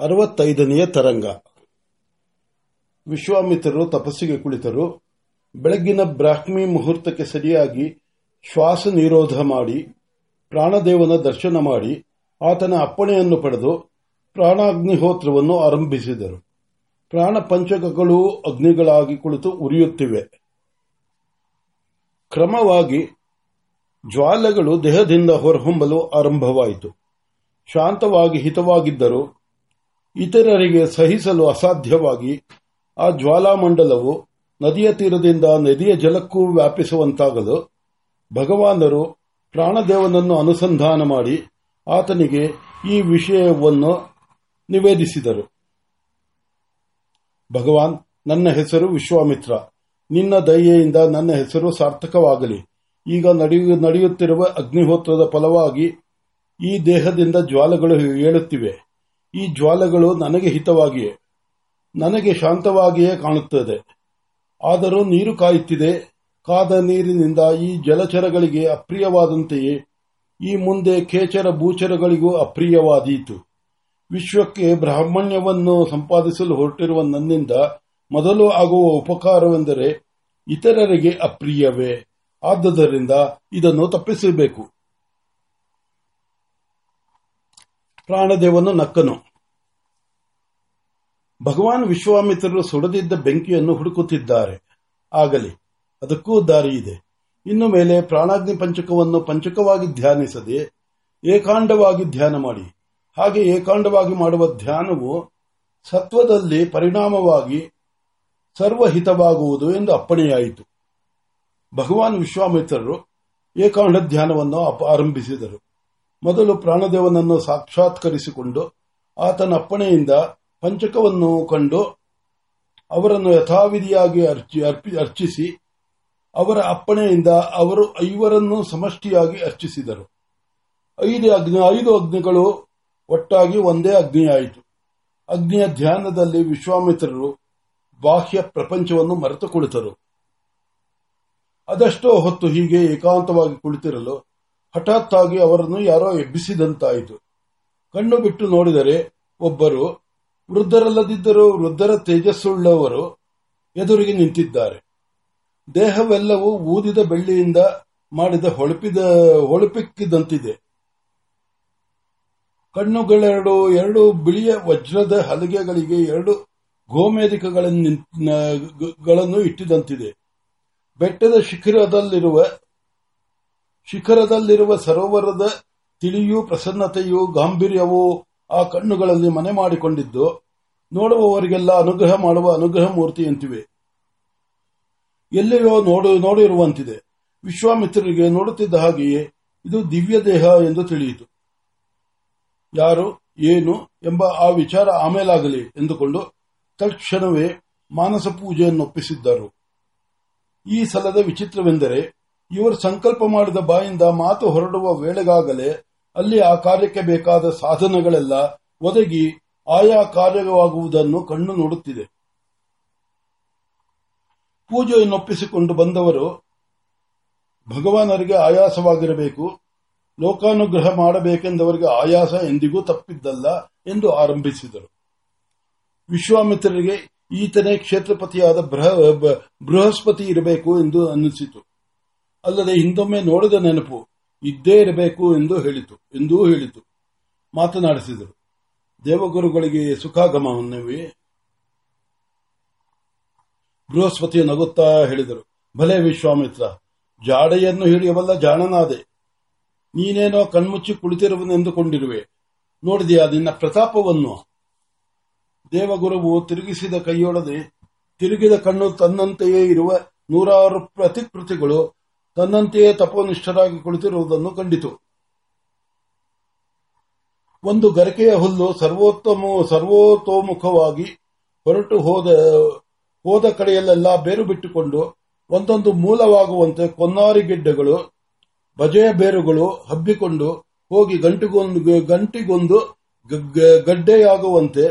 ಅರವತ್ತೈದನೆಯ ತರಂಗ. ವಿಶ್ವಾಮಿತ್ರರು ತಪಸ್ಸಿಗೆ ಕುಳಿತರು. ಬೆಳಗ್ಗಿನ ಬ್ರಾಹ್ಮಿ ಮುಹೂರ್ತಕ್ಕೆ ಸರಿಯಾಗಿ ಶ್ವಾಸ ನಿರೋಧ ಮಾಡಿ, ಪ್ರಾಣದೇವನ ದರ್ಶನ ಮಾಡಿ, ಆತನ ಅಪ್ಪಣೆಯನ್ನು ಪಡೆದು ಪ್ರಾಣಾಗ್ನಿಹೋತ್ರವನ್ನು ಆರಂಭಿಸಿದರು. ಪ್ರಾಣ ಪಂಚಕಗಳು ಅಗ್ನಿಗಳಾಗಿ ಕುಳಿತು ಉರಿಯುತ್ತಿವೆ. ಕ್ರಮವಾಗಿ ಜ್ವಾಲೆಗಳು ದೇಹದಿಂದ ಹೊರಹೊಮ್ಮಲು ಆರಂಭವಾಯಿತು. ಶಾಂತವಾಗಿ ಹಿತವಾಗಿದ್ದರೂ ಇತರರಿಗೆ ಸಹಿಸಲು ಅಸಾಧ್ಯವಾಗಿ ಆ ಜ್ವಾಲಾಮಂಡಲವು ನದಿಯ ತೀರದಿಂದ ನದಿಯ ಜಲಕ್ಕೂ ವ್ಯಾಪಿಸುವಂತಾಗಲು ಭಗವಾನರು ಪ್ರಾಣದೇವನನ್ನು ಅನುಸಂಧಾನ ಮಾಡಿ ಆತನಿಗೆ ಈ ವಿಷಯವನ್ನು ನಿವೇದಿಸಿದರು. ಭಗವಾನ್, ನನ್ನ ಹೆಸರು ವಿಶ್ವಾಮಿತ್ರ. ನಿನ್ನ ದಯೆಯಿಂದ ನನ್ನ ಹೆಸರು ಸಾರ್ಥಕವಾಗಲಿ. ಈಗ ನಡೆಯುತ್ತಿರುವ ಅಗ್ನಿಹೋತ್ರದ ಫಲವಾಗಿ ಈ ದೇಹದಿಂದ ಜ್ವಾಲೆಗಳು ಏಳುತ್ತಿವೆ. ಈ ಜ್ವಾಲೆಗಳು ನನಗೆ ಹಿತವಾಗಿಯೇ, ನನಗೆ ಶಾಂತವಾಗಿಯೇ ಕಾಣುತ್ತದೆ. ಆದರೂ ನೀರು ಕಾಯುತ್ತಿದೆ. ಕಾದ ನೀರಿನಿಂದ ಈ ಜಲಚರಗಳಿಗೆ ಅಪ್ರಿಯವಾದಂತೆಯೇ, ಈ ಮುಂದೆ ಕೇಚರ ಭೂಚರಗಳಿಗೂ ಅಪ್ರಿಯವಾದೀತು. ವಿಶ್ವಕ್ಕೆ ಬ್ರಾಹ್ಮಣ್ಯವನ್ನು ಸಂಪಾದಿಸಲು ಹೊರಟಿರುವ ನನ್ನಿಂದ ಮೊದಲು ಆಗುವ ಉಪಕಾರವೆಂದರೆ ಇತರರಿಗೆ ಅಪ್ರಿಯವೇ. ಆದ್ದರಿಂದ ಇದನ್ನು ತಪ್ಪಿಸಬೇಕು. ಪ್ರಾಣದೇವನು ನಕ್ಕನು. ಭಗವಾನ್ ವಿಶ್ವಾಮಿತ್ರರು ಸುಡದಿದ್ದ ಬೆಂಕಿಯನ್ನು ಹುಡುಕುತ್ತಿದ್ದಾರೆ. ಆಗಲಿ, ಅದಕ್ಕೂ ದಾರಿ ಇದೆ. ಇನ್ನು ಮೇಲೆ ಪ್ರಾಣಾಗ್ನಿ ಪಂಚಕವನ್ನು ಪಂಚಕವಾಗಿ ಧ್ಯಾನಿಸದೆ ಏಕಾಂಡವಾಗಿ ಧ್ಯಾನ ಮಾಡಿ. ಹಾಗೆ ಏಕಾಂಡವಾಗಿ ಮಾಡುವ ಧ್ಯಾನವು ಸತ್ವದಲ್ಲಿ ಪರಿಣಾಮವಾಗಿ ಸರ್ವಹಿತವಾಗುವುದು ಎಂದು ಅಪ್ಪಣೆಯಾಯಿತು. ಭಗವಾನ್ ವಿಶ್ವಾಮಿತ್ರರು ಏಕಾಂಡ ಧ್ಯಾನವನ್ನು ಆರಂಭಿಸಿದರು. ಮೊದಲು ಪ್ರಾಣದೇವನನ್ನು ಸಾಕ್ಷಾತ್ಕರಿಸಿಕೊಂಡು ಆತನ ಅಪ್ಪಣೆಯಿಂದ ಪಂಚಕವನ್ನು ಕಂಡು ಅವರನ್ನು ಯಥಾವಿಧಿಯಾಗಿ ಅರ್ಚಿಸಿ ಅವರ ಅಪ್ಪಣೆಯಿಂದ ಅವರು ಐವರನ್ನು ಸಮಷ್ಟಿಯಾಗಿ ಅರ್ಚಿಸಿದರು. ಐದು ಅಗ್ನಿ, ಐದು ಅಗ್ನಿಗಳು ಒಟ್ಟಾಗಿ ಒಂದೇ ಅಗ್ನಿಯಾಯಿತು. ಅಗ್ನಿಯ ಧ್ಯಾನದಲ್ಲಿ ವಿಶ್ವಾಮಿತ್ರರು ಬಾಹ್ಯ ಪ್ರಪಂಚವನ್ನು ಮರೆತು ಅದಷ್ಟೋ ಹೊತ್ತು ಹೀಗೆ ಏಕಾಂತವಾಗಿ ಕುಳಿತಿರಲು ಹಠಾತ್ತಾಗಿ ಅವರನ್ನು ಯಾರೋ ಎಬ್ಬಿಸಿದಂತಾಯಿತು. ಕಣ್ಣು ಬಿಟ್ಟು ನೋಡಿದರೆ ಒಬ್ಬರು ವೃದ್ಧರಲ್ಲದಿದ್ದರೂ ವೃದ್ಧರ ತೇಜಸ್ಸುಳ್ಳವರು ಎದುರಿಗೆ ನಿಂತಿದ್ದಾರೆ. ದೇಹವೆಲ್ಲವೂ ಊದಿದ ಬೆಳ್ಳಿಯಿಂದ ಮಾಡಿದ ಹೊಳಪಿದ, ಹೊಳಪಿಕ್ಕಿದಂತಿದೆ. ಕಣ್ಣುಗಳೆರಡು, ಎರಡು ಬಿಳಿಯ ವಜ್ರದ ಹಲಗೆಗಳಿಗೆ ಎರಡು ಗೋಮೇಧಿಕಗಳನ್ನು ಇಟ್ಟಿದಂತಿದೆ. ಬೆಟ್ಟದ ಶಿಖರದಲ್ಲಿರುವ ಶಿಖರದಲ್ಲಿರುವ ಸರೋವರದ ತಿಳಿಯೂ ಪ್ರಸನ್ನತೆಯೂ ಗಾಂಭೀರ್ಯವೂ ಆ ಕಣ್ಣುಗಳಲ್ಲಿ ಮನೆ ಮಾಡಿಕೊಂಡಿದ್ದು, ನೋಡುವವರಿಗೆಲ್ಲ ಅನುಗ್ರಹ ಮಾಡುವ ಅನುಗ್ರಹ ಮೂರ್ತಿಯಂತಿವೆ. ಎಲ್ಲಿಯೋ ನೋಡು, ನೋಡಿರುವಂತಿದೆ. ವಿಶ್ವಾಮಿತ್ರರಿಗೆ ನೋಡುತ್ತಿದ್ದ ಹಾಗೆಯೇ ಇದು ದಿವ್ಯ ದೇಹ ಎಂದು ತಿಳಿಯಿತು. ಯಾರು, ಏನು ಎಂಬ ಆ ವಿಚಾರ ಆಮೇಲಾಗಲಿ ಎಂದುಕೊಂಡು ತಕ್ಷಣವೇ ಮಾನಸ ಪೂಜೆಯನ್ನೊಪ್ಪಿಸಿದ್ದರು. ಈ ಸಲದ ವಿಚಿತ್ರವೆಂದರೆ ಇವರು ಸಂಕಲ್ಪ ಮಾಡಿದ ಬಾಯಿಂದ ಮಾತು ಹೊರಡುವ ವೇಳೆಗಾಗಲೇ ಅಲ್ಲಿ ಆ ಕಾರ್ಯಕ್ಕೆ ಬೇಕಾದ ಸಾಧನಗಳೆಲ್ಲ ಒದಗಿ ಆಯಾ ಕಾರ್ಯವಾಗುವುದನ್ನು ಕಣ್ಣು ನೋಡುತ್ತಿದೆ. ಪೂಜೆಯನ್ನೊಪ್ಪಿಸಿಕೊಂಡು ಬಂದವರು ಭಗವಾನರಿಗೆ ಆಯಾಸವಾಗಿರಬೇಕು, ಲೋಕಾನುಗ್ರಹ ಮಾಡಬೇಕೆಂದವರಿಗೆ ಆಯಾಸ ಎಂದಿಗೂ ತಪ್ಪಿದ್ದಲ್ಲ ಎಂದು ಆರಂಭಿಸಿದರು. ವಿಶ್ವಾಮಿತ್ರರಿಗೆ ಈತನೇ ಕ್ಷೇತ್ರಪತಿಯಾದ ಬೃಹಸ್ಪತಿ ಇರಬೇಕು ಎಂದು ಅನ್ನಿಸಿತು. ಅಲ್ಲದೆ ಹಿಂದೊಮ್ಮೆ ನೋಡಿದ ನೆನಪು ಇದ್ದೇ ಇರಬೇಕು ಎಂದು ಹೇಳಿತು, ಎಂದೂ ಹೇಳಿತು. ಮಾತನಾಡಿಸಿದರು. ದೇವಗುರುಗಳಿಗೆ ಸುಖಾಗಮನವೇ ಬೃಹಸ್ಪತಿಯ ನಗುತ್ತಾ ಹೇಳಿದರು, ಭಲೇ ವಿಶ್ವಾಮಿತ್ರ, ಜಾಡೆಯನ್ನು ಹಿಡಿಯಬಲ್ಲ ಜಾಣನಾದೆ. ನೀನೇನೋ ಕಣ್ಮುಚ್ಚಿ ಕುಳಿತಿರುವನೆಂದುಕೊಂಡಿರುವೆ. ನೋಡಿದೆಯಾ ನಿನ್ನ ಪ್ರತಾಪವನ್ನು? ದೇವಗುರುವು ತಿರುಗಿಸಿದ ಕೈಯೊಡನೆ, ತಿರುಗಿದ ಕಣ್ಣು ತನ್ನಂತೆಯೇ ಇರುವ ನೂರಾರು ಪ್ರತಿಕೃತಿಗಳು ತನ್ನಂತೆಯೇ ತಪೋನಿಷ್ಠರಾಗಿ ಕುಳಿತಿರುವುದನ್ನು ಕಂಡಿತು. ಒಂದು ಗರಿಕೆಯ ಹುಲ್ಲು ಸರ್ವೋತ್ತಮ ಸರ್ವೋತೋಮುಖವಾಗಿ ಹೊರಟು ಹೋದ ಹೋದ ಕಡೆಯಲ್ಲೆಲ್ಲ ಬೇರು ಬಿಟ್ಟುಕೊಂಡು ಒಂದೊಂದು ಮೂಲವಾಗುವಂತೆ ಕೊನ್ನಾರಿ ಗಿಡ್ಡಗಳು, ಬಜೆಯ ಬೇರುಗಳು ಹಬ್ಬಿಕೊಂಡು ಹೋಗಿ ಗಂಟಿಗೊಂದು ಗಂಟಿಗೊಂದು ಗಡ್ಡೆಯಾಗುವಂತೆ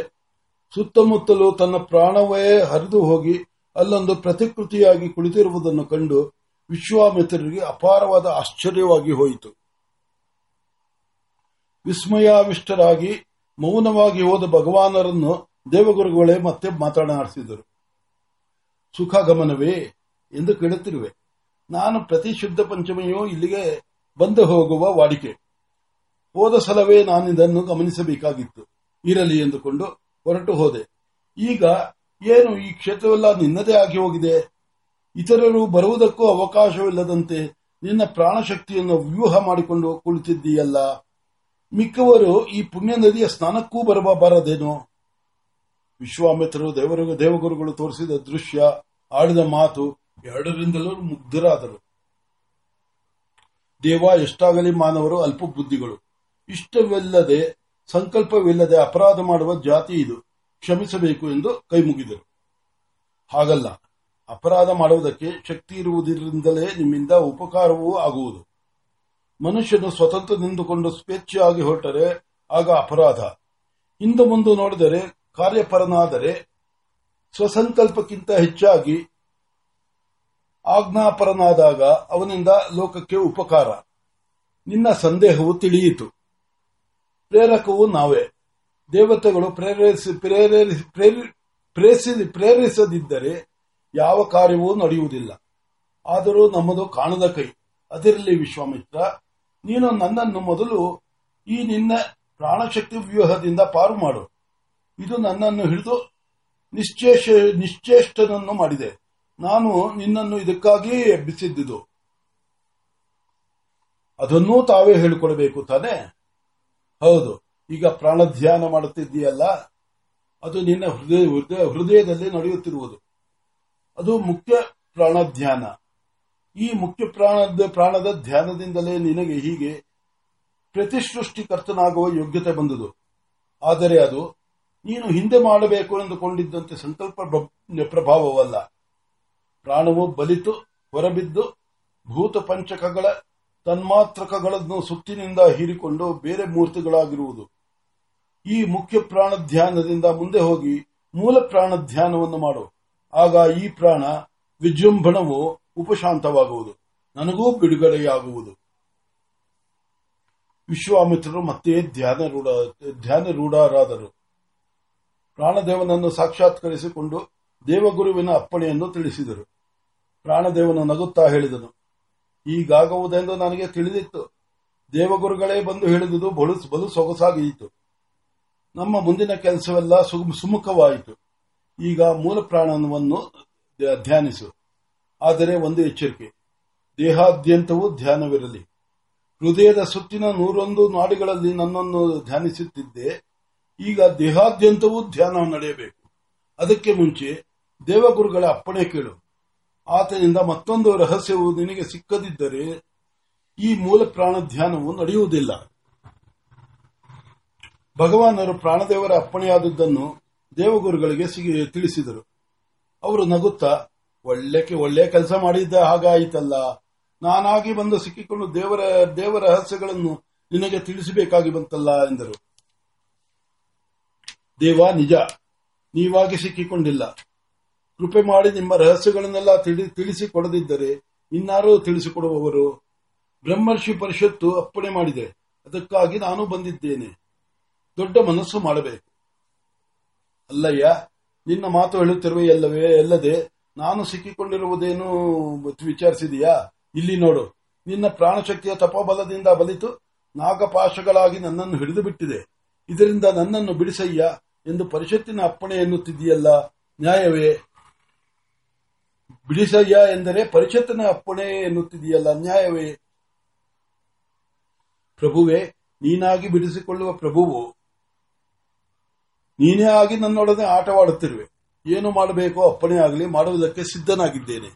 ಸುತ್ತಮುತ್ತಲೂ ತನ್ನ ಪ್ರಾಣವೇ ಹರಿದು ಹೋಗಿ ಅಲ್ಲೊಂದು ಪ್ರತಿಕೃತಿಯಾಗಿ ಕುಳಿತಿರುವುದನ್ನು ಕಂಡು ವಿಶ್ವಾಮಿತ್ರರಿಗೆ ಅಪಾರವಾದ ಆಶ್ಚರ್ಯವಾಗಿ ಹೋಯಿತು. ವಿಸ್ಮಯಾವಿಷ್ಟರಾಗಿ ಮೌನವಾಗಿ ಹೋದ ಭಗವಾನರನ್ನು ದೇವಗುರುಗಳೇ ಮತ್ತೆ ಮಾತನಾಡಿಸಿದರು. ಸುಖ ಗಮನವೇ ಎಂದು ಕೇಳುತ್ತಿರುವೆ. ನಾನು ಪ್ರತಿ ಶುದ್ಧ ಪಂಚಮಿಯೂ ಇಲ್ಲಿಗೆ ಬಂದು ಹೋಗುವ ವಾಡಿಕೆ. ಹೋದ ಸಲವೇ ನಾನು ಇದನ್ನು ಗಮನಿಸಬೇಕಾಗಿತ್ತು. ಇರಲಿ ಎಂದುಕೊಂಡು ಹೊರಟು ಹೋದೆ. ಈಗ ಏನು ಈ ಕ್ಷೇತ್ರವೆಲ್ಲ ನಿನ್ನದೇ ಆಗಿ ಹೋಗಿದೆ? ಇತರರು ಬರುವುದಕ್ಕೂ ಅವಕಾಶವಿಲ್ಲದಂತೆ ನಿನ್ನ ಪ್ರಾಣಶಕ್ತಿಯನ್ನು ವ್ಯೂಹ ಮಾಡಿಕೊಂಡು ಕುಳಿತಿದ್ದೀಯಲ್ಲ. ಮಿಕ್ಕವರು ಈ ಪುಣ್ಯ ನದಿಯ ಸ್ನಾನಕ್ಕೂ ಬರಬಾರದೇನೋ ವಿಶ್ವಾಮಿತ್ರರು ದೇವರು, ದೇವಗುರುಗಳು ತೋರಿಸಿದ ದೃಶ್ಯ, ಆಡಿದ ಮಾತು ಎರಡರಿಂದಲೂ ಮುಗ್ಧರಾದರು. ದೇವ ಎಷ್ಟಾಗಲಿ ಮಾನವರು ಅಲ್ಪ ಬುದ್ಧಿಗಳು ಇಷ್ಟವಿಲ್ಲದೆ, ಸಂಕಲ್ಪವಿಲ್ಲದೆ ಅಪರಾಧ ಮಾಡುವ ಜಾತಿ ಇದು. ಕ್ಷಮಿಸಬೇಕು ಎಂದು ಕೈಮುಗಿದರು. ಹಾಗಲ್ಲ. ಅಪರಾಧ ಮಾಡುವುದಕ್ಕೆ ಶಕ್ತಿ ಇರುವುದರಿಂದಲೇ ನಿಮ್ಮಿಂದ ಉಪಕಾರವೂ ಆಗುವುದು. ಮನುಷ್ಯನು ಸ್ವತಂತ್ರ ನಿಂದುಕೊಂಡು ಸ್ವೇಚ್ಛೆಯಾಗಿ ಹೊರಟರೆ, ಆಗ ಅಪರಾಧ. ಹಿಂದೆ ಮುಂದೆ ನೋಡಿದರೆ ಕಾರ್ಯಪರನಾದರೆ ಸ್ವಸಂಕಲ್ಪಕ್ಕಿಂತ ಹೆಚ್ಚಾಗಿ ಆಜ್ಞಾಪರನಾದಾಗ ಅವನಿಂದ ಲೋಕಕ್ಕೆ ಉಪಕಾರ. ನಿನ್ನ ಸಂದೇಹವು ತಿಳಿಯಿತು. ಪ್ರೇರಕವು ನಾವೇ. ದೇವತೆಗಳು ಪ್ರೇರೇಸಿ, ಪ್ರೇರಿಸದಿದ್ದರೆ ಯಾವ ಕಾರ್ಯವೂ ನಡೆಯುವುದಿಲ್ಲ. ಆದರೂ ನಮ್ಮದು ಕಾಣದ ಕೈ. ಅದಿರಲಿ ವಿಶ್ವಾಮಿತ್ರ, ನೀನು ನನ್ನನ್ನು ಮೊದಲು ಈ ನಿನ್ನ ಪ್ರಾಣಶಕ್ತಿ ವ್ಯೂಹದಿಂದ ಪಾರು ಮಾಡು. ಇದು ನನ್ನನ್ನು ಹಿಡಿದು ನಿಶ್ಚೇಷ, ನಿಶ್ಚೇಷ್ಟನನ್ನು ಮಾಡಿದೆ. ನಾನು ನಿನ್ನನ್ನು ಇದಕ್ಕಾಗಿಯೇ ಎಬ್ಬಿಸಿದ್ದುದು. ಅದನ್ನೂ ತಾವೇ ಹೇಳಿಕೊಡಬೇಕು ತಾನೇ? ಹೌದು, ಈಗ ಪ್ರಾಣ ಧ್ಯಾನ ಮಾಡುತ್ತಿದ್ದೀಯಲ್ಲ, ಅದು ನಿನ್ನ ಹೃದಯ- ಹೃದಯದಲ್ಲಿ ನಡೆಯುತ್ತಿರುವುದು. ಅದು ಮುಖ್ಯ ಪ್ರಾಣ ಧ್ಯಾನ. ಈ ಮುಖ್ಯ ಪ್ರಾಣದ ಪ್ರಾಣದ ಧ್ಯಾನದಿಂದಲೇ ನಿನಗೆ ಹೀಗೆ ಪ್ರತಿಸೃಷ್ಟಿಕರ್ತನಾಗುವ ಯೋಗ್ಯತೆ ಬಂದುದು. ಆದರೆ ಅದು ನೀನು ಹಿಂದೆ ಮಾಡಬೇಕು ಎಂದುಕೊಂಡಿದ್ದಂತೆ ಸಂಕಲ್ಪ ಪ್ರ- ಪ್ರಭಾವವಲ್ಲ. ಪ್ರಾಣವು ಬಲಿತು, ಹೊರಬಿದ್ದು, ಭೂತ ಪಂಚಕಗಳ, ತನ್ಮಾತ್ರಕಗಳನ್ನು ಸುತ್ತಿನಿಂದ ಹೀರಿಕೊಂಡು ಬೇರೆ ಮೂರ್ತಿಗಳಾಗಿರುವುದು. ಈ ಮುಖ್ಯ ಪ್ರಾಣ ಧ್ಯಾನದಿಂದ ಮುಂದೆ ಹೋಗಿ ಮೂಲ ಪ್ರಾಣ ಧ್ಯಾನವನ್ನು ಮಾಡು. ಆಗ ಈ ಪ್ರಾಣ ವಿಜೃಂಭಣವು ಉಪಶಾಂತವಾಗುವುದು. ನನಗೂ ಬಿಡುಗಡೆಯಾಗುವುದು. ವಿಶ್ವಾಮಿತ್ರರು ಮತ್ತೆ ಧ್ಯಾನರೂಢ, ಧ್ಯಾನರೂಢರಾದರು. ಪ್ರಾಣದೇವನನ್ನು ಸಾಕ್ಷಾತ್ಕರಿಸಿಕೊಂಡು ದೇವಗುರುವಿನ ಅಪ್ಪಣೆಯನ್ನು ತಿಳಿಸಿದರು. ಪ್ರಾಣದೇವನು ನಗುತ್ತಾ ಹೇಳಿದನು ಈಗಾಗುವುದೆಂದು ನನಗೆ ತಿಳಿದಿತ್ತು. ದೇವಗುರುಗಳೇ ಬಂದು ಹೇಳಿದುದು ಬಲು ಬಲು ಸೊಗಸಾಗಿಯಿತು ನಮ್ಮ ಮುಂದಿನ ಕೆಲಸವೆಲ್ಲ ಸುಮುಖವಾಯಿತು. ಈಗ ಮೂಲ ಪ್ರಾಣವನ್ನು ಧ್ಯ- ಧ್ಯಾನಿಸು. ಆದರೆ ಒಂದು ಎಚ್ಚರಿಕೆ. ದೇಹಾದ್ಯಂತವೂ ಧ್ಯಾನವಿರಲಿ. ಹೃದಯದ ಸುತ್ತಿನ ನೂರೊಂದು ನಾಡಿಗಳಲ್ಲಿ ನನ್ನನ್ನು ಧ್ಯಾನಿಸುತ್ತಿದ್ದೆ. ಈಗ ದೇಹಾದ್ಯಂತವೂ ಧ್ಯಾನ ನಡೆಯಬೇಕು. ಅದಕ್ಕೆ ಮುಂಚೆ ದೇವಗುರುಗಳ ಅಪ್ಪಣೆ ಕೇಳು. ಆತನಿಂದ ಮತ್ತೊಂದು ರಹಸ್ಯವು ನಿನಗೆ ಸಿಕ್ಕದಿದ್ದರೆ ಈ ಮೂಲ ಪ್ರಾಣ ಧ್ಯಾನವು ನಡೆಯುವುದಿಲ್ಲ. ಭಗವಾನರು ಪ್ರಾಣದೇವರ ಅಪ್ಪಣೆಯಾದದ್ದನ್ನು ದೇವಗುರುಗಳಿಗೆ ತಿಳಿಸಿದರು. ಅವರು ನಗುತ್ತಾ ಒಳ್ಳೆ ಒಳ್ಳೆ ಕೆಲಸ ಮಾಡಿದ್ದ, ಹಾಗಾಯಿತಲ್ಲ. ನಾನಾಗಿ ಬಂದು ಸಿಕ್ಕಿಕೊಂಡು ದೇವರ ದೇವರ ರಹಸ್ಯಗಳನ್ನು ನಿನಗೆ ತಿಳಿಸಬೇಕಾಗಿ ಬಂತಲ್ಲ ಎಂದರು. ದೇವ ನಿಜ, ನೀವಾಗಿ ಸಿಕ್ಕಿಕೊಂಡಿಲ್ಲ. ಕೃಪೆ ಮಾಡಿ ನಿಮ್ಮ ರಹಸ್ಯಗಳನ್ನೆಲ್ಲ ತಿಳಿ, ತಿಳಿಸಿಕೊಡದಿದ್ದರೆ ಇನ್ನಾರು ತಿಳಿಸಿಕೊಡುವವರು ಬ್ರಹ್ಮರ್ಷಿ ಪರಿಷತ್ತು ಅಪ್ಪಣೆ ಮಾಡಿದೆ. ಅದಕ್ಕಾಗಿ ನಾನು ಬಂದಿದ್ದೇನೆ. ದೊಡ್ಡ ಮನಸ್ಸು ಮಾಡಬೇಕು. ಅಲ್ಲಯ್ಯ, ನಿನ್ನ ಮಾತು ಹೇಳುತ್ತಿರುವೆ ಎಲ್ಲವೇ ಎಲ್ಲದೆ ನಾನು ಸಿಕ್ಕಿಕೊಂಡಿರುವುದೇನು ವಿಚಾರಿಸಿದೀಯಾ? ಇಲ್ಲಿ ನೋಡು, ನಿನ್ನ ಪ್ರಾಣಶಕ್ತಿಯ ತಪೋಬಲದಿಂದ ಬಲಿತು, ನಾಗಪಾಶಗಳಾಗಿ ನನ್ನನ್ನು ಹಿಡಿದು ಬಿಟ್ಟಿದೆ. ಇದರಿಂದ ನನ್ನನ್ನು ಬಿಡಿಸಯ್ಯ ಎಂದು ಪರಿಷತ್ತಿನ ಅಪ್ಪಣೆ ಎನ್ನುತ್ತಿದೆಯಲ್ಲ ನ್ಯಾಯವೇ? ಬಿಡಿಸಯ್ಯ ಎಂದರೆ ಪರಿಷತ್ತಿನ ಅಪ್ಪಣೆ ಎನ್ನುತ್ತಿದೆಯಲ್ಲ ನ್ಯಾಯವೇ? ಪ್ರಭುವೆ, ನೀನಾಗಿ ಬಿಡಿಸಿಕೊಳ್ಳುವ ಪ್ರಭುವು ನೀನೇ ಆಗಿ ನನ್ನೊಡನೆ ಆಟವಾಡುತ್ತಿರುವೆ. ಏನು ಮಾಡಬೇಕೋ ಅಪ್ಪಣೆ ಆಗಲಿ, ಮಾಡುವುದಕ್ಕೆ ಸಿದ್ಧನಾಗಿದ್ದೇನೆ.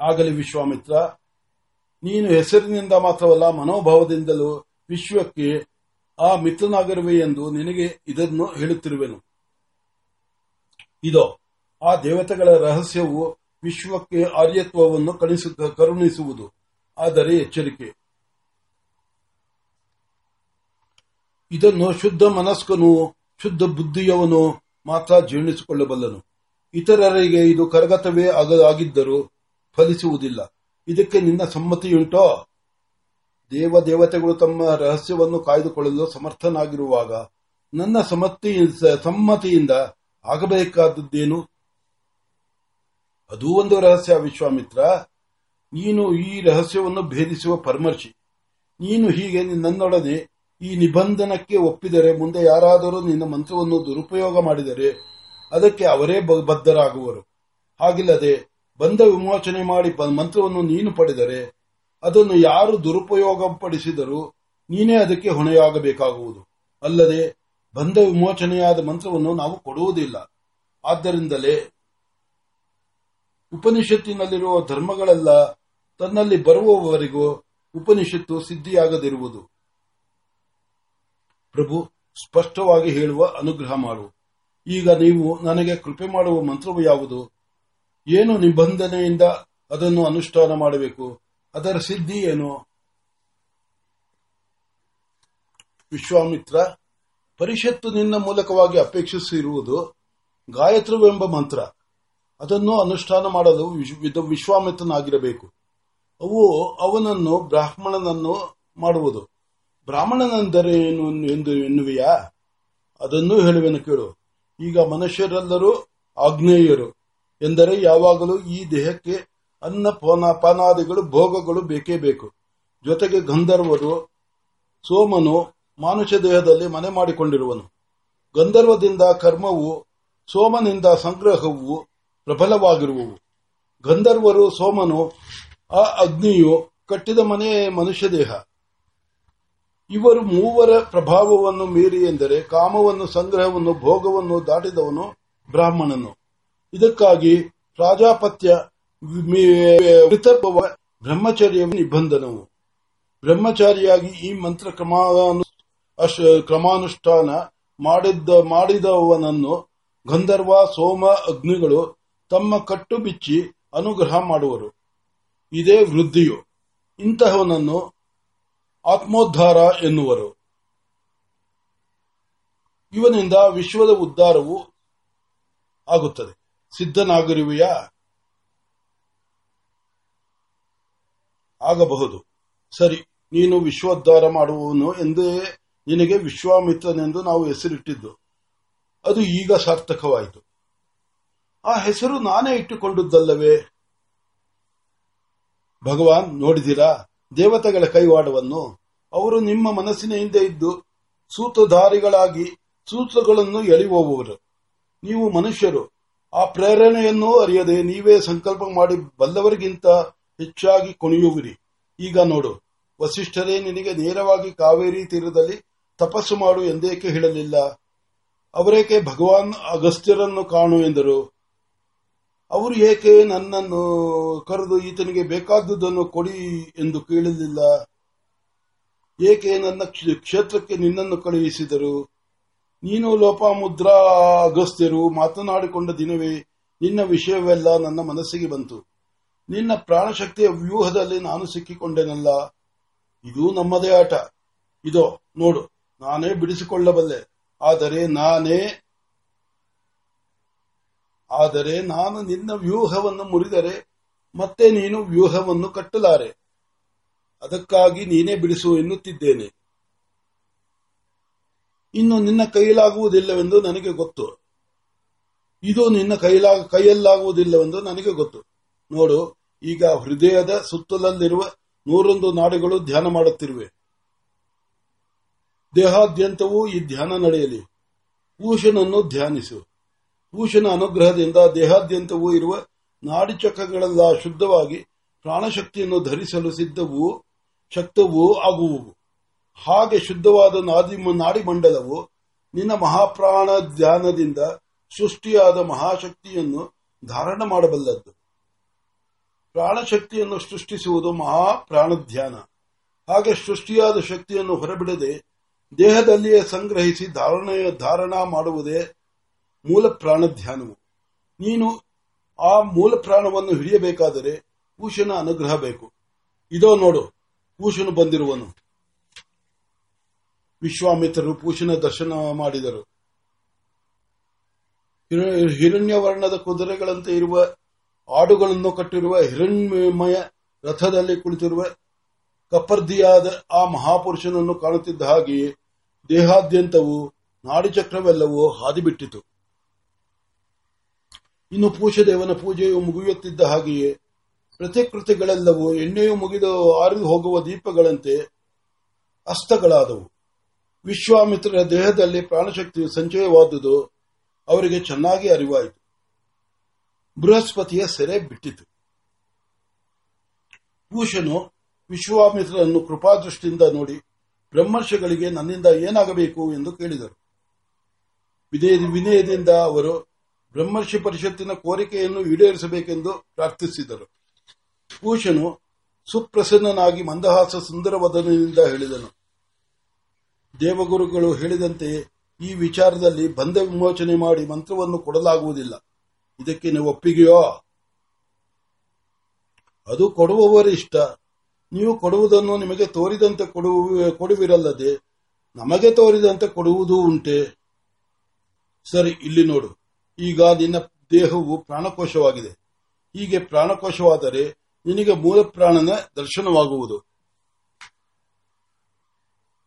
ಆಗಲಿ ವಿಶ್ವಾಮಿತ್ರ, ನೀನು ಹೆಸರಿನಿಂದ ಮಾತ್ರವಲ್ಲ, ಮನೋಭಾವದಿಂದಲೂ ವಿಶ್ವಕ್ಕೆ ಆ ಮಿತ್ರನಾಗಿರುವೆ ಎಂದು ನಿನಗೆ ಇದನ್ನು ಹೇಳುತ್ತಿರುವೆನು. ಇದೋ, ಆ ದೇವತೆಗಳ ರಹಸ್ಯವು ವಿಶ್ವಕ್ಕೆ ಆರ್ಯತ್ವವನ್ನು ಕರುಣಿಸುವುದು. ಆದರೆ ಎಚ್ಚರಿಕೆ. ಇದನ್ನು ಶುದ್ಧ ಮನಸ್ಕನು, ಶುದ್ಧ ಬುದ್ಧಿಯವನು ಮಾತ್ರ ಜೀರ್ಣಿಸಿಕೊಳ್ಳಬಲ್ಲನು. ಇತರರಿಗೆ ಇದು ಕರಗತವೇ ಆಗ- ಆಗಿದ್ದರೂ ಫಲಿಸುವುದಿಲ್ಲ. ಇದಕ್ಕೆ ನಿನ್ನ ಸಮ್ಮತಿಯುಂಟೋ? ದೇವ ದೇವತೆಗಳು ತಮ್ಮ ರಹಸ್ಯವನ್ನು ಕಾಯ್ದುಕೊಳ್ಳಲು ಸಮರ್ಥನಾಗಿರುವಾಗ ನನ್ನ ಸಮತಿ ಸಮ್ಮತಿಯಿಂದ ಆಗಬೇಕಾದದ್ದೇನು? ಅದೂ ಒಂದು ರಹಸ್ಯ ವಿಶ್ವಾಮಿತ್ರ. ನೀನು ಈ ರಹಸ್ಯವನ್ನು ಭೇದಿಸುವ ಪರಮರ್ಶಿ ನೀನು ಹೀಗೆ ನನ್ನೊಡನೆ ಈ ನಿಬಂಧನಕ್ಕೆ ಒಪ್ಪಿದರೆ ಮುಂದೆ ಯಾರಾದರೂ ನಿನ್ನ ಮಂತ್ರವನ್ನು ದುರುಪಯೋಗ ಮಾಡಿದರೆ ಅದಕ್ಕೆ ಅವರೇ ಬದ್ಧರಾಗುವರು. ಹಾಗಿಲ್ಲದೆ ಬಂಧ ವಿಮೋಚನೆ ಮಾಡಿ ಮಂತ್ರವನ್ನು ನೀನು ಪಡೆದರೆ ಅದನ್ನು ಯಾರು ದುರುಪಯೋಗಪಡಿಸಿದರೂ ನೀನೇ ಅದಕ್ಕೆ ಹೊಣೆಯಾಗಬೇಕಾಗುವುದು. ಅಲ್ಲದೆ ಬಂಧ ವಿಮೋಚನೆಯಾದ ಮಂತ್ರವನ್ನು ನಾವು ಕೊಡುವುದಿಲ್ಲ. ಆದ್ದರಿಂದಲೇ ಉಪನಿಷತ್ತಿನಲ್ಲಿರುವ ಧರ್ಮಗಳೆಲ್ಲ ತನ್ನಲ್ಲಿ ಬರುವವರೆಗೂ ಉಪನಿಷತ್ತು ಸಿದ್ಧಿಯಾಗದಿರುವುದು. ಪ್ರಭು, ಸ್ಪಷ್ಟವಾಗಿ ಹೇಳುವ ಅನುಗ್ರಹ ಮಾಡು. ಈಗ ನೀವು ನನಗೆ ಕೃಪೆ ಮಾಡುವ ಮಂತ್ರವು ಯಾವುದು? ಏನು ನಿಬಂಧನೆಯಿಂದ ಅದನ್ನು ಅನುಷ್ಠಾನ ಮಾಡಬೇಕು? ಅದರ ಸಿದ್ಧಿ ಏನು? ವಿಶ್ವಾಮಿತ್ರ, ಪರಿಷತ್ತು ನಿನ್ನ ಮೂಲಕವಾಗಿ ಅಪೇಕ್ಷಿಸಿರುವುದು ಗಾಯತ್ರಿವೆಂಬ ಮಂತ್ರ. ಅದನ್ನು ಅನುಷ್ಠಾನ ಮಾಡಲು ವಿಶ್ವಾಮಿತ್ರನಾಗಿರಬೇಕು. ಅವು ಅವನನ್ನು ಬ್ರಾಹ್ಮಣನನ್ನು ಮಾಡುವುದು. ಬ್ರಾಹ್ಮಣನೆಂದರೆ ಏನು ಎಂದು ಎನ್ನುವೆಯಾ? ಅದನ್ನೂ ಹೇಳುವೆನು ಕೇಳು. ಈಗ ಮನುಷ್ಯರೆಲ್ಲರೂ ಆಗ್ನೇಯರು ಎಂದರೆ ಯಾವಾಗಲೂ ಈ ದೇಹಕ್ಕೆ ಅನ್ನ ಪಾನ, ಪಾನಾದಿಗಳು, ಭೋಗಗಳು ಬೇಕೇ ಬೇಕು. ಜೊತೆಗೆ ಗಂಧರ್ವರು, ಸೋಮನು ಮಾನುಷ ದೇಹದಲ್ಲಿ ಮನೆ ಮಾಡಿಕೊಂಡಿರುವನು. ಗಂಧರ್ವದಿಂದ ಕರ್ಮವು, ಸೋಮನಿಂದ ಸಂಗ್ರಹವು ಪ್ರಬಲವಾಗಿರುವವು. ಗಂಧರ್ವರು ಸೋಮನು, ಆ ಅಗ್ನಿಯು ಕಟ್ಟಿದ ಮನೆಯೇ ಮನುಷ್ಯ ದೇಹ. ಇವರು ಮೂವರ ಪ್ರಭಾವವನ್ನು ಮೀರಿ ಎಂದರೆ ಕಾಮವನ್ನು, ಸಂಗ್ರಹವನ್ನು, ಭೋಗವನ್ನು ದಾಟಿದವನು ಬ್ರಾಹ್ಮಣನು. ಇದಕ್ಕಾಗಿ ಪ್ರಾಜಾಪತ್ಯ ಬ್ರಹ್ಮಚರ್ಯ ನಿಬಂಧನವು. ಬ್ರಹ್ಮಚಾರಿಯಾಗಿ ಈ ಮಂತ್ರ ಕ್ರಮಾನುಷ್ಠಾನ ಮಾಡಿದ್ದ, ಮಾಡಿದವನನ್ನು ಗಂಧರ್ವ, ಸೋಮ, ಅಗ್ನಿಗಳು ತಮ್ಮ ಕಟ್ಟು ಬಿಚ್ಚಿ ಅನುಗ್ರಹ ಮಾಡುವರು. ಇದೇ ವೃದ್ಧಿಯು. ಇಂತಹವನನ್ನು ಆತ್ಮೋದ್ಧಾರ ಎನ್ನುವರು. ಇವನಿಂದ ವಿಶ್ವದ ಉದ್ಧಾರವು ಆಗುತ್ತದೆ. ಸಿದ್ಧನಾಗಿರುವೆಯ? ಆಗಬಹುದು. ಸರಿ, ನೀನು ವಿಶ್ವೋದ್ಧಾರ ಮಾಡುವವನು ಎಂದೇ ನಿನಗೆ ವಿಶ್ವಾಮಿತ್ರನೆಂದು ನಾವು ಹೆಸರಿಟ್ಟಿದ್ದು. ಅದು ಈಗ ಸಾರ್ಥಕವಾಯಿತು. ಆ ಹೆಸರು ನಾನೇ ಇಟ್ಟುಕೊಂಡುದಲ್ಲವೇ ಭಗವಾನ್ ನೋಡಿದಿರಾ ದೇವತೆಗಳ ಕೈವಾಡವನ್ನು ಅವರು ನಿಮ್ಮ ಮನಸ್ಸಿನ ಹಿಂದೆ ಇದ್ದು ಸೂತ್ರಧಾರಿಗಳಾಗಿ ಸೂತ್ರಗಳನ್ನು ಎಳೆಯುವವರು. ನೀವು ಮನುಷ್ಯರು. ಆ ಪ್ರೇರಣೆಯನ್ನು ಅರಿಯದೆ ನೀವೇ ಸಂಕಲ್ಪ ಮಾಡಿ ಬಲ್ಲವರಿಗಿಂತ ಹೆಚ್ಚಾಗಿ ಕುಣಿಯುವಿರಿ. ಈಗ ನೋಡು, ವಸಿಷ್ಠರೇ, ನಿನಗೆ ನೇರವಾಗಿ ಕಾವೇರಿ ತೀರದಲ್ಲಿ ತಪಸ್ಸು ಮಾಡು ಎಂದೇಕೆ ಹೇಳಲಿಲ್ಲ? ಅವರೇಕೆ ಭಗವಾನ್ ಅಗಸ್ತ್ಯರನ್ನು ಕಾಣು ಎಂದರು? ಅವರು ಏಕೆ ನನ್ನನ್ನು ಕರೆದು ಈತನಿಗೆ ಬೇಕಾದುದನ್ನು ಕೊಡಿ ಎಂದು ಕೇಳಲಿಲ್ಲ? ಏಕೆ ನನ್ನ ಕ್ಷ- ಕ್ಷೇತ್ರಕ್ಕೆ ನಿನ್ನನ್ನು ಕಳುಹಿಸಿದರು? ನೀನು ಲೋಪಾಮುದ್ರಾ ಅಗಸ್ತ್ಯರು ಮಾತನಾಡಿಕೊಂಡ ದಿನವೇ ನಿನ್ನ ವಿಷಯವೆಲ್ಲ ನನ್ನ ಮನಸ್ಸಿಗೆ ಬಂತು. ನಿನ್ನ ಪ್ರಾಣಶಕ್ತಿಯ ವ್ಯೂಹದಲ್ಲಿ ನಾನು ಸಿಕ್ಕಿಕೊಂಡೆನಲ್ಲ. ಇದು ನಮ್ಮದೇ ಆಟ. ಇದೋ, ನೋಡು, ನಾನೇ ಬಿಡಿಸಿಕೊಳ್ಳಬಲ್ಲೆ. ಆದರೆ ನಾನೇ ಆದರೆ ನಾನು ನಿನ್ನ ವ್ಯೂಹವನ್ನು ಮುರಿದರೆ ಮತ್ತೆ ನೀನು ವ್ಯೂಹವನ್ನು ಕಟ್ಟಲಾರೆ. ಅದಕ್ಕಾಗಿ ನೀನೇ ಬಿಡಿಸು ಎನ್ನುತ್ತಿದ್ದೇನೆ. ಇನ್ನು ನಿನ್ನ ಕೈಲಾಗುವುದಿಲ್ಲವೆಂದು ನನಗೆ ಗೊತ್ತು. ಇದು ನಿನ್ನ ಕೈಲಾ, ಕೈಯಲ್ಲಾಗುವುದಿಲ್ಲವೆಂದು ನನಗೆ ಗೊತ್ತು. ನೋಡು, ಈಗ ಹೃದಯದ ಸುತ್ತಲಲ್ಲಿರುವ ನೂರೊಂದು ನಾಡುಗಳು ಧ್ಯಾನ ಮಾಡುತ್ತಿರುವೆ. ದೇಹಾದ್ಯಂತವೂ ಈ ಧ್ಯಾನ ನಡೆಯಲಿ. ಪೂಷನನ್ನು ಧ್ಯಾನಿಸು. ಪೂಷನ ಅನುಗ್ರಹದಿಂದ ದೇಹಾದ್ಯಂತವೂ ಇರುವ ನಾಡಿಚಕ್ರಗಳೆಲ್ಲ ಶುದ್ಧವಾಗಿ ಪ್ರಾಣಶಕ್ತಿಯನ್ನು ಧರಿಸಲು ಸಿದ್ಧವೂ ಶಕ್ತವೂ ಆಗುವುವು. ಹಾಗೆ ಶುದ್ಧವಾದ ನಾದಿ ನಾಡಿಮಂಡಲವು ನಿನ್ನ ಮಹಾಪ್ರಾಣ ಧ್ಯಾನದಿಂದ ಸೃಷ್ಟಿಯಾದ ಮಹಾಶಕ್ತಿಯನ್ನು ಧಾರಣ ಮಾಡಬಲ್ಲದ್ದು. ಪ್ರಾಣಶಕ್ತಿಯನ್ನು ಸೃಷ್ಟಿಸುವುದು ಮಹಾ ಧ್ಯಾನ ಹಾಗೆ ಸೃಷ್ಟಿಯಾದ ಶಕ್ತಿಯನ್ನು ಹೊರಬಿಡದೆ ದೇಹದಲ್ಲಿಯೇ ಸಂಗ್ರಹಿಸಿ ಧಾರಣೆಯ ಧಾರಣ ಮಾಡುವುದೇ ಮೂಲ ಪ್ರಾಣ ಧ್ಯಾನವು. ನೀನು ಆ ಮೂಲ ಪ್ರಾಣವನ್ನು ಹಿಡಿಯಬೇಕಾದರೆ ಪೂಷನ ಅನುಗ್ರಹ ಬೇಕು. ಇದೋ ನೋಡು ಪೂಷನು ಬಂದಿರುವನು. ವಿಶ್ವಾಮಿತ್ರರು ಪೂಷನ ದರ್ಶನ ಮಾಡಿದರು. ಹಿರ- ಹಿರಣ್ಯವರ್ಣದ ಕುದುರೆಗಳಂತೆ ಇರುವ ಆಡುಗಳನ್ನು ಕಟ್ಟಿರುವ ಹಿರಣ್ಯಮಯ ರಥದಲ್ಲಿ ಕುಳಿತಿರುವ ಕಪ್ಪರ್ದಿಯಾದ ಆ ಮಹಾಪುರುಷನನ್ನು ಕಾಣುತ್ತಿದ್ದ ಹಾಗೆಯೇ ದೇಹಾದ್ಯಂತವು ನಾಡಿಚಕ್ರವೆಲ್ಲವೂ ಹಾದಿಬಿಟ್ಟಿತು. ಇನ್ನು ಪೂಷದೇವನ ಪೂಜೆಯು ಮುಗಿಯುತ್ತಿದ್ದ ಹಾಗೆಯೇ ಪ್ರತಿಕೃತಿಗಳೆಲ್ಲವೂ ಎಣ್ಣೆಯು ಮುಗಿದು ಆರಿದು ಹೋಗುವ ದೀಪಗಳಂತೆ ಅಸ್ತಗಳಾದವು. ವಿಶ್ವಾಮಿತ್ರರ ದೇಹದಲ್ಲಿ ಪ್ರಾಣಶಕ್ತಿಯು ಸಂಚಯವಾದುದು ಅವರಿಗೆ ಚೆನ್ನಾಗಿ ಅರಿವಾಯಿತು. ಬೃಹಸ್ಪತಿಯ ಸೆರೆ ಬಿಟ್ಟಿತು. ಭೂಷಣು ವಿಶ್ವಾಮಿತ್ರರನ್ನು ಕೃಪಾದೃಷ್ಟಿಯಿಂದ ನೋಡಿ ಬ್ರಹ್ಮರ್ಷಿಗಳಿಗೆ ನನ್ನಿಂದ ಏನಾಗಬೇಕು ಎಂದು ಕೇಳಿದರು. ವಿನಯದಿಂದ ಅವರು ಬ್ರಹ್ಮರ್ಷಿ ಪರಿಷತ್ತಿನ ಕೋರಿಕೆಯನ್ನು ಈಡೇರಿಸಬೇಕೆಂದು ಪ್ರಾರ್ಥಿಸಿದರು. ಭೂಷನು ಸುಪ್ರಸನ್ನನಾಗಿ ಮಂದಹಾಸ ಸುಂದರವದನದಿಂದ ಹೇಳಿದನು. ದೇವಗುರುಗಳು ಹೇಳಿದಂತೆ ಈ ವಿಚಾರದಲ್ಲಿ ಬಂಧ ವಿಮೋಚನೆ ಮಾಡಿ ಮಂತ್ರವನ್ನು ಕೊಡಲಾಗುವುದಿಲ್ಲ. ಇದಕ್ಕೆ ನೀವು ಒಪ್ಪಿಗೆಯೋ? ಅದು ಕೊಡುವವರ ಇಷ್ಟ ನೀವು ಕೊಡುವುದನ್ನು ನಿಮಗೆ ತೋರಿದಂತೆ ಕೊಡುವಿರಲ್ಲದೆ ನಮಗೆ ತೋರಿದಂತೆ ಕೊಡುವುದೂ ಉಂಟೆ. ಸರಿ, ಇಲ್ಲಿ ನೋಡು. ಈಗ ನಿನ್ನ ದೇಹವು ಪ್ರಾಣಕೋಶವಾಗಿದೆ. ಹೀಗೆ ಪ್ರಾಣಕೋಶವಾದರೆ ನಿನಗೆ ಮೂಲ ಪ್ರಾಣನ ದರ್ಶನವಾಗುವುದು.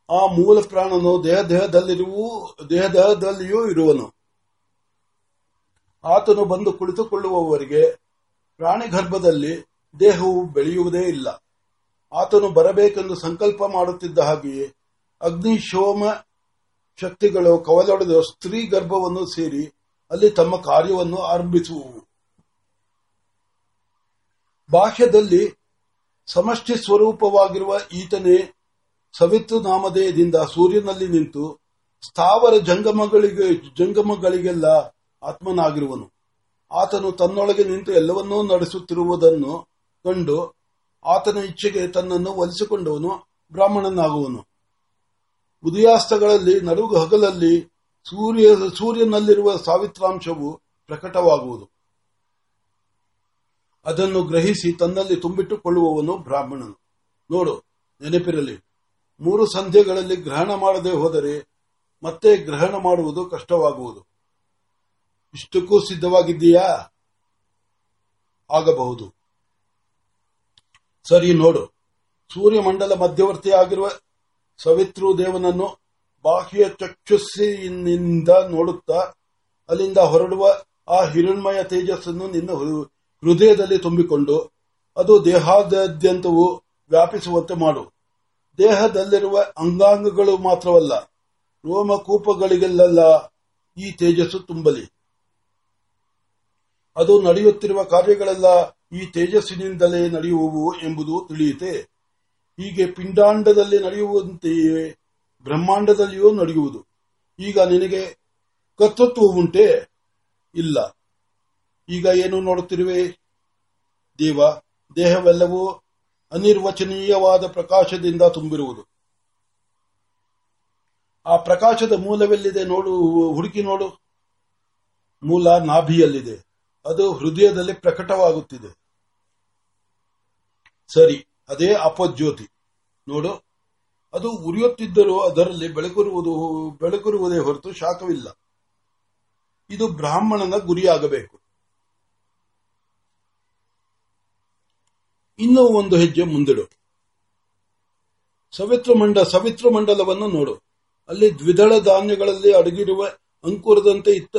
ಆ ಮೂಲ ಪ್ರಾಣನು ದೇಹ ದೇಹದಲ್ಲಿರುವ ದೇಹ ದೇಹದಲ್ಲಿಯೂ ಇರುವನು. ಆತನು ಬಂದು ಕುಳಿತುಕೊಳ್ಳುವವರಿಗೆ ಪ್ರಾಣಿ ಗರ್ಭದಲ್ಲಿ ದೇಹವು ಬೆಳೆಯುವುದೇ ಇಲ್ಲ. ಆತನು ಬರಬೇಕೆಂದು ಸಂಕಲ್ಪ ಮಾಡುತ್ತಿದ್ದ ಹಾಗೆಯೇ ಅಗ್ನಿಶೋಮ ಶಕ್ತಿಗಳು ಕವಲೊಡೆದು ಸ್ತ್ರೀ ಗರ್ಭವನ್ನು ಸೇರಿ ಅಲ್ಲಿ ತಮ್ಮ ಕಾರ್ಯವನ್ನು ಆರಂಭಿಸುವ ಬಾಹ್ಯದಲ್ಲಿ ಸಮಷ್ಟಿ ಸ್ವರೂಪವಾಗಿರುವ ಈತನೇ ಸವಿತು ನಾಮಧೇಯದಿಂದ ಸೂರ್ಯನಲ್ಲಿ ನಿಂತು ಸ್ಥಾವರ ಜಂಗಮಗಳಿಗೆ, ಜಂಗಮಗಳಿಗೆಲ್ಲ ಆತ್ಮನಾಗಿರುವನು. ಆತನು ತನ್ನೊಳಗೆ ನಿಂತು ಎಲ್ಲವನ್ನೂ ನಡೆಸುತ್ತಿರುವುದನ್ನು ಕಂಡು ಆತನ ಇಚ್ಛೆಗೆ ತನ್ನನ್ನು ಒಲಿಸಿಕೊಂಡವನು ಬ್ರಾಹ್ಮಣನಾಗುವನು. ಉದಯಾಸ್ತಗಳಲ್ಲಿ ನಡುಗು ಹಗಲಲ್ಲಿ ಸೂರ್ಯ, ಸೂರ್ಯನಲ್ಲಿರುವ ಸಾವಿತ್ರಾಂಶವು ಪ್ರಕಟವಾಗುವುದು. ಅದನ್ನು ಗ್ರಹಿಸಿ ತನ್ನಲ್ಲಿ ತುಂಬಿಟ್ಟುಕೊಳ್ಳುವವನು ಬ್ರಾಹ್ಮಣನು. ನೋಡು, ನೆನಪಿರಲಿ. ಮೂರು ಸಂಧ್ಯೆಗಳಲ್ಲಿ ಗ್ರಹಣ ಮಾಡದೆ ಹೋದರೆ ಮತ್ತೆ ಗ್ರಹಣ ಮಾಡುವುದು ಕಷ್ಟವಾಗುವುದು. ಇಷ್ಟಕ್ಕೂ ಸಿದ್ಧವಾಗಿದ್ದೀಯಾ? ಆಗಬಹುದು. ಸರಿ, ನೋಡು. ಸೂರ್ಯಮಂಡಲ ಮಧ್ಯವರ್ತಿಯಾಗಿರುವ ಸವಿತ್ರು ದೇವನನ್ನು ಬಾಹ್ಯ ಚಕ್ಷುಸ್ಸಿನಿಂದ ನೋಡುತ್ತಾ ಅಲ್ಲಿಂದ ಹೊರಡುವ ಆ ಹಿರಣ್ಮಯ ತೇಜಸ್ಸನ್ನು ನಿನ್ನ ಹೃದಯದಲ್ಲಿ ತುಂಬಿಕೊಂಡು ಅದು ದೇಹಾದ್ಯಂತವೂ ವ್ಯಾಪಿಸುವಂತೆ ಮಾಡು. ದೇಹದಲ್ಲಿರುವ ಅಂಗಾಂಗಗಳು ಮಾತ್ರವಲ್ಲ ರೋಮಕೂಪಗಳಿಗೆಲ್ಲ ಈ ತೇಜಸ್ಸು ತುಂಬಲಿ. ಅದು ನಡೆಯುತ್ತಿರುವ ಕಾರ್ಯಗಳೆಲ್ಲ ಈ ತೇಜಸ್ಸಿನಿಂದಲೇ ನಡೆಯುವವು ಎಂಬುದು ತಿಳಿಯುತ್ತೆ. ಹೀಗೆ ಪಿಂಡಾಂಡದಲ್ಲಿ ನಡೆಯುವಂತೆಯೇ ಬ್ರಹ್ಮಾಂಡದಲ್ಲಿಯೂ ನಡೆಯುವುದು. ಈಗ ನಿನಗೆ ಕರ್ತೃತ್ವ ಉಂಟೆ? ಇಲ್ಲ. ಈಗ ಏನು ನೋಡುತ್ತಿರುವೆ? ದೇವ, ದೇಹವೆಲ್ಲವೂ ಅನಿರ್ವಚನೀಯವಾದ ಪ್ರಕಾಶದಿಂದ ತುಂಬಿರುವುದು. ಆ ಪ್ರಕಾಶದ ಮೂಲವೆಲ್ಲಿದೆ ನೋಡು, ಹುಡುಕಿ ನೋಡು. ಮೂಲ ನಾಭಿಯಲ್ಲಿದೆ. ಅದು ಹೃದಯದಲ್ಲಿ ಪ್ರಕಟವಾಗುತ್ತಿದೆ. ಸರಿ, ಅದೇ ಅಪಜ್ಯೋತಿ. ನೋಡು. ಅದು ಉರಿಯುತ್ತಿದ್ದರೂ ಅದರಲ್ಲಿ ಬೆಳಕುರುವುದು, ಬೆಳಕುರುವುದೇ ಹೊರತು ಶಾಖವಿಲ್ಲ. ಇದು ಬ್ರಾಹ್ಮಣನ ಗುರಿಯಾಗಬೇಕು. ಇನ್ನೂ ಒಂದು ಹೆಜ್ಜೆ ಮುಂದಿಡು. ಸವಿತ್ರ ಮಂಡ ಸವಿತ್ರ ಮಂಡಲವನ್ನು ನೋಡು. ಅಲ್ಲಿ ದ್ವಿದಳ ಧಾನ್ಯಗಳಲ್ಲಿ ಅಡಗಿರುವ ಅಂಕುರದಂತೆ ಇತ್ತ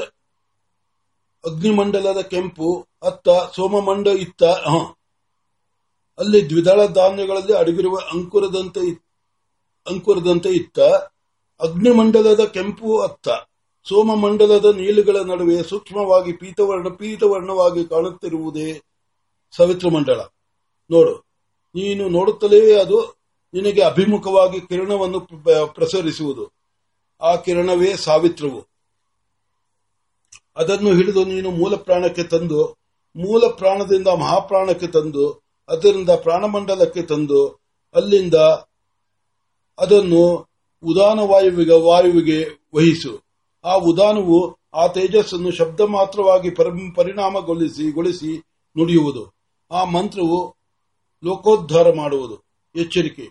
ಅಗ್ನಿಮಂಡಲದ ಕೆಂಪು, ಅತ್ತ ಸೋಮಮಂಡ ಇತ್ತ ಅಲ್ಲಿ ದ್ವಿದಳ ಧಾನ್ಯಗಳಲ್ಲಿ ಅಡಗಿರುವ ಅಂಕುರದಂತೆ ಅಂಕುರದಂತೆ ಇತ್ತ. ಅಗ್ನಿಮಂಡಲದ ಕೆಂಪು ಅತ್ತ. ಸೋಮಮಂಡಲದ ನೀಲುಗಳ ನಡುವೆ ಸೂಕ್ಷ್ಮವಾಗಿ ಪೀತವರ್ಣ ಪೀತವರ್ಣವಾಗಿ ಕಾಣುತ್ತಿರುವುದೇ ಸವಿತ್ರ ಮಂಡಲ ನೋಡು, ನೀನು ನೋಡುತ್ತಲೇ ಅದು ನಿನಗೆ ಅಭಿಮುಖವಾಗಿ ಕಿರಣವನ್ನು ಪ್ರಸರಿಸುವುದು. ಆ ಕಿರಣವೇ ಸಾವಿತ್ರವು. ಅದನ್ನು ಹಿಡಿದು ನೀನು ಮೂಲ ಪ್ರಾಣಕ್ಕೆ ತಂದು ಮೂಲ ಪ್ರಾಣದಿಂದ ಮಹಾಪ್ರಾಣಕ್ಕೆ ತಂದು, ಅದರಿಂದ ಪ್ರಾಣಮಂಡಲಕ್ಕೆ ತಂದು, ಅಲ್ಲಿಂದ ಅದನ್ನು ಉದಾನ ವಾಯುವಿಗೆ ವಾಯುವಿಗೆ ವಹಿಸು. ಆ ಉದಾನವು ಆ ತೇಜಸ್ಸನ್ನು ಶಬ್ದ ಮಾತ್ರವಾಗಿ ಪರಿಣಾಮಗೊಳಿಸಿ, ಗೊಳಿಸಿ ನುಡಿಯುವುದು. ಆ ಮಂತ್ರವು ಲೋಕೋದ್ಧಾರ ಮಾಡುವುದು. ಎಚ್ಚರಿಕೆ.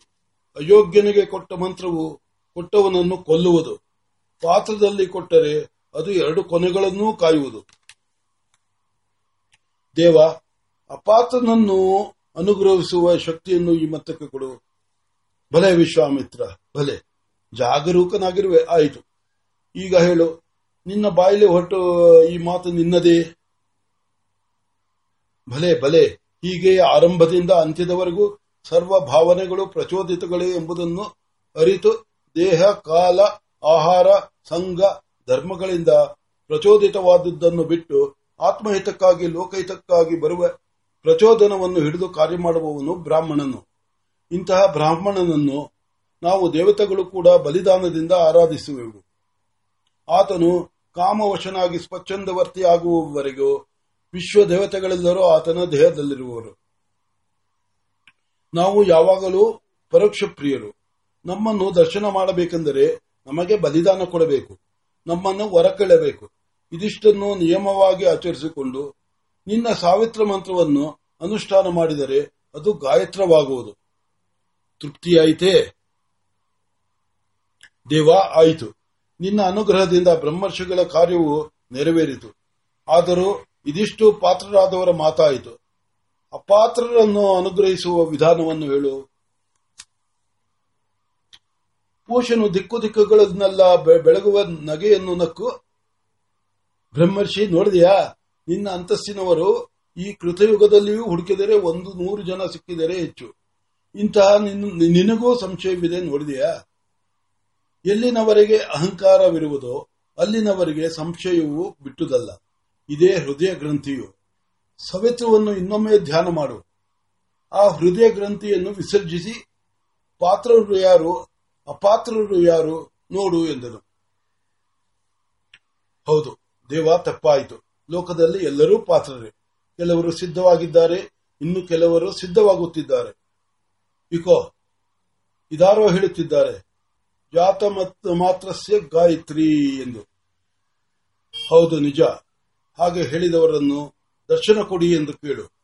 ಅಯೋಗ್ಯನಿಗೆ ಕೊಟ್ಟ ಮಂತ್ರವು ಕೊಟ್ಟವನನ್ನು ಕೊಲ್ಲುವುದು. ಪಾತ್ರದಲ್ಲಿ ಕೊಟ್ಟರೆ ಅದು ಎರಡು ಕೊನೆಗಳನ್ನೂ ಕಾಯುವುದು. ದೇವ ಅಪಾತ್ರನನ್ನು ಅನುಗ್ರಹಿಸುವ ಶಕ್ತಿಯನ್ನು ಈ ಮತಕ್ಕೆ ಕೊಡು. ಭಲೆ ವಿಶ್ವಾಮಿತ್ರ ಭಲೆ ಜಾಗರೂಕನಾಗಿರುವೆ, ಆಯಿತು. ಈಗ ಹೇಳು, ನಿನ್ನ ಬಾಯಲ್ಲಿ ಹೊರಟು ಈ ಮಾತು ನಿನ್ನದೇ? ಭಲೆ ಭಲೆ ಹೀಗೆ ಆರಂಭದಿಂದ ಅಂತ್ಯದವರೆಗೂ ಸರ್ವ ಭಾವನೆಗಳು ಪ್ರಚೋದಿತಗಳೇ ಎಂಬುದನ್ನು ಅರಿತು ದೇಹ, ಕಾಲ, ಆಹಾರ, ಸಂಘ, ಧರ್ಮಗಳಿಂದ ಪ್ರಚೋದಿತವಾದದ್ದನ್ನು ಬಿಟ್ಟು ಆತ್ಮಹಿತಕ್ಕಾಗಿ, ಲೋಕಹಿತಕ್ಕಾಗಿ ಬರುವ ಪ್ರಚೋದನವನ್ನು ಹಿಡಿದು ಕಾರ್ಯ ಮಾಡುವವನು ಬ್ರಾಹ್ಮಣನು. ಇಂತಹ ಬ್ರಾಹ್ಮಣನನ್ನು ನಾವು ದೇವತೆಗಳು ಕೂಡ ಬಲಿದಾನದಿಂದ ಆರಾಧಿಸುವೆವು. ಆತನು ಕಾಮವಶನಾಗಿ ಸ್ವಚ್ಛಂದವರ್ತಿಯಾಗುವವರೆಗೂ ವಿಶ್ವ ದೇವತೆಗಳೆಲ್ಲರೂ ಆತನ ದೇಹದಲ್ಲಿರುವರು. ನಾವು ಯಾವಾಗಲೂ ಪರೋಕ್ಷ ಪ್ರಿಯರು. ನಮ್ಮನ್ನು ದರ್ಶನ ಮಾಡಬೇಕೆಂದರೆ ನಮಗೆ ಬಲಿದಾನ ಕೊಡಬೇಕು. ನಮ್ಮನ್ನು ಹೊರಕೆಳಬೇಕು ಇದಿಷ್ಟನ್ನು ನಿಯಮವಾಗಿ ಆಚರಿಸಿಕೊಂಡು ನಿನ್ನ ಸಾವಿತ್ರ ಮಂತ್ರವನ್ನು ಅನುಷ್ಠಾನ ಮಾಡಿದರೆ ಅದು ಗಾಯತ್ರವಾಗುವುದು. ತೃಪ್ತಿಯಾಯಿತೇ? ದೇವ, ಆಯಿತು. ನಿನ್ನ ಅನುಗ್ರಹದಿಂದ ಬ್ರಹ್ಮರ್ಷಿಗಳ ಕಾರ್ಯವು ನೆರವೇರಿತು. ಆದರೂ ಇದಿಷ್ಟು ಪಾತ್ರರಾದವರ ಮಾತಾಯಿತು. ಅಪಾತ್ರರನ್ನು ಅನುಗ್ರಹಿಸುವ ವಿಧಾನವನ್ನು ಹೇಳು. ಪೋಷನು ದಿಕ್ಕು ದಿಕ್ಕುಗಳನ್ನೆಲ್ಲ ಬೆಳಗುವ ನಗೆಯನ್ನು ನಕ್ಕು. ಬ್ರಹ್ಮರ್ಷಿ, ನೋಡಿದೆಯಾ? ನಿನ್ನ ಅಂತಸ್ತಿನವರು ಈ ಕೃತಯುಗದಲ್ಲಿಯೂ ಹುಡುಕಿದರೆ ಒಂದು ನೂರು ಜನ ಸಿಕ್ಕಿದರೆ ಹೆಚ್ಚು. ಇಂತಹ ನಿನಗೂ ಸಂಶಯವಿದೆ ನೋಡಿದೆಯಾ? ಎಲ್ಲಿನವರೆಗೆ ಅಹಂಕಾರವಿರುವುದೋ ಅಲ್ಲಿನವರೆಗೆ ಸಂಶಯವು ಬಿಟ್ಟುದಲ್ಲ. ಇದೇ ಹೃದಯ ಗ್ರಂಥಿಯು. ಸವಿತ್ರವನ್ನು ಇನ್ನೊಮ್ಮೆ ಧ್ಯಾನ ಮಾಡು. ಆ ಹೃದಯ ಗ್ರಂಥಿಯನ್ನು ವಿಸರ್ಜಿಸಿ ಪಾತ್ರರು ಯಾರು ಅಪಾತ್ರರು ಯಾರು ನೋಡು ಎಂದನು. ಹೌದು, ದೇವ ತಪ್ಪಾಯಿತು. ಲೋಕದಲ್ಲಿ ಎಲ್ಲರೂ ಪಾತ್ರರೇ. ಕೆಲವರು ಸಿದ್ಧವಾಗಿದ್ದಾರೆ, ಇನ್ನು ಕೆಲವರು ಸಿದ್ಧವಾಗುತ್ತಿದ್ದಾರೆ. ಇಕೋ, ಇದಾರೋ ಹೇಳುತ್ತಿದ್ದಾರೆ, ಜಾತ ಮಾತ್ರಸ್ಯ ಗಾಯತ್ರಿ ಎಂದು. ಹೌದು ನಿಜ, ಹಾಗೆ ಹೇಳಿದವರನ್ನು ದರ್ಶನ ಕೊಡಿ ಎಂದು ಕೇಳು.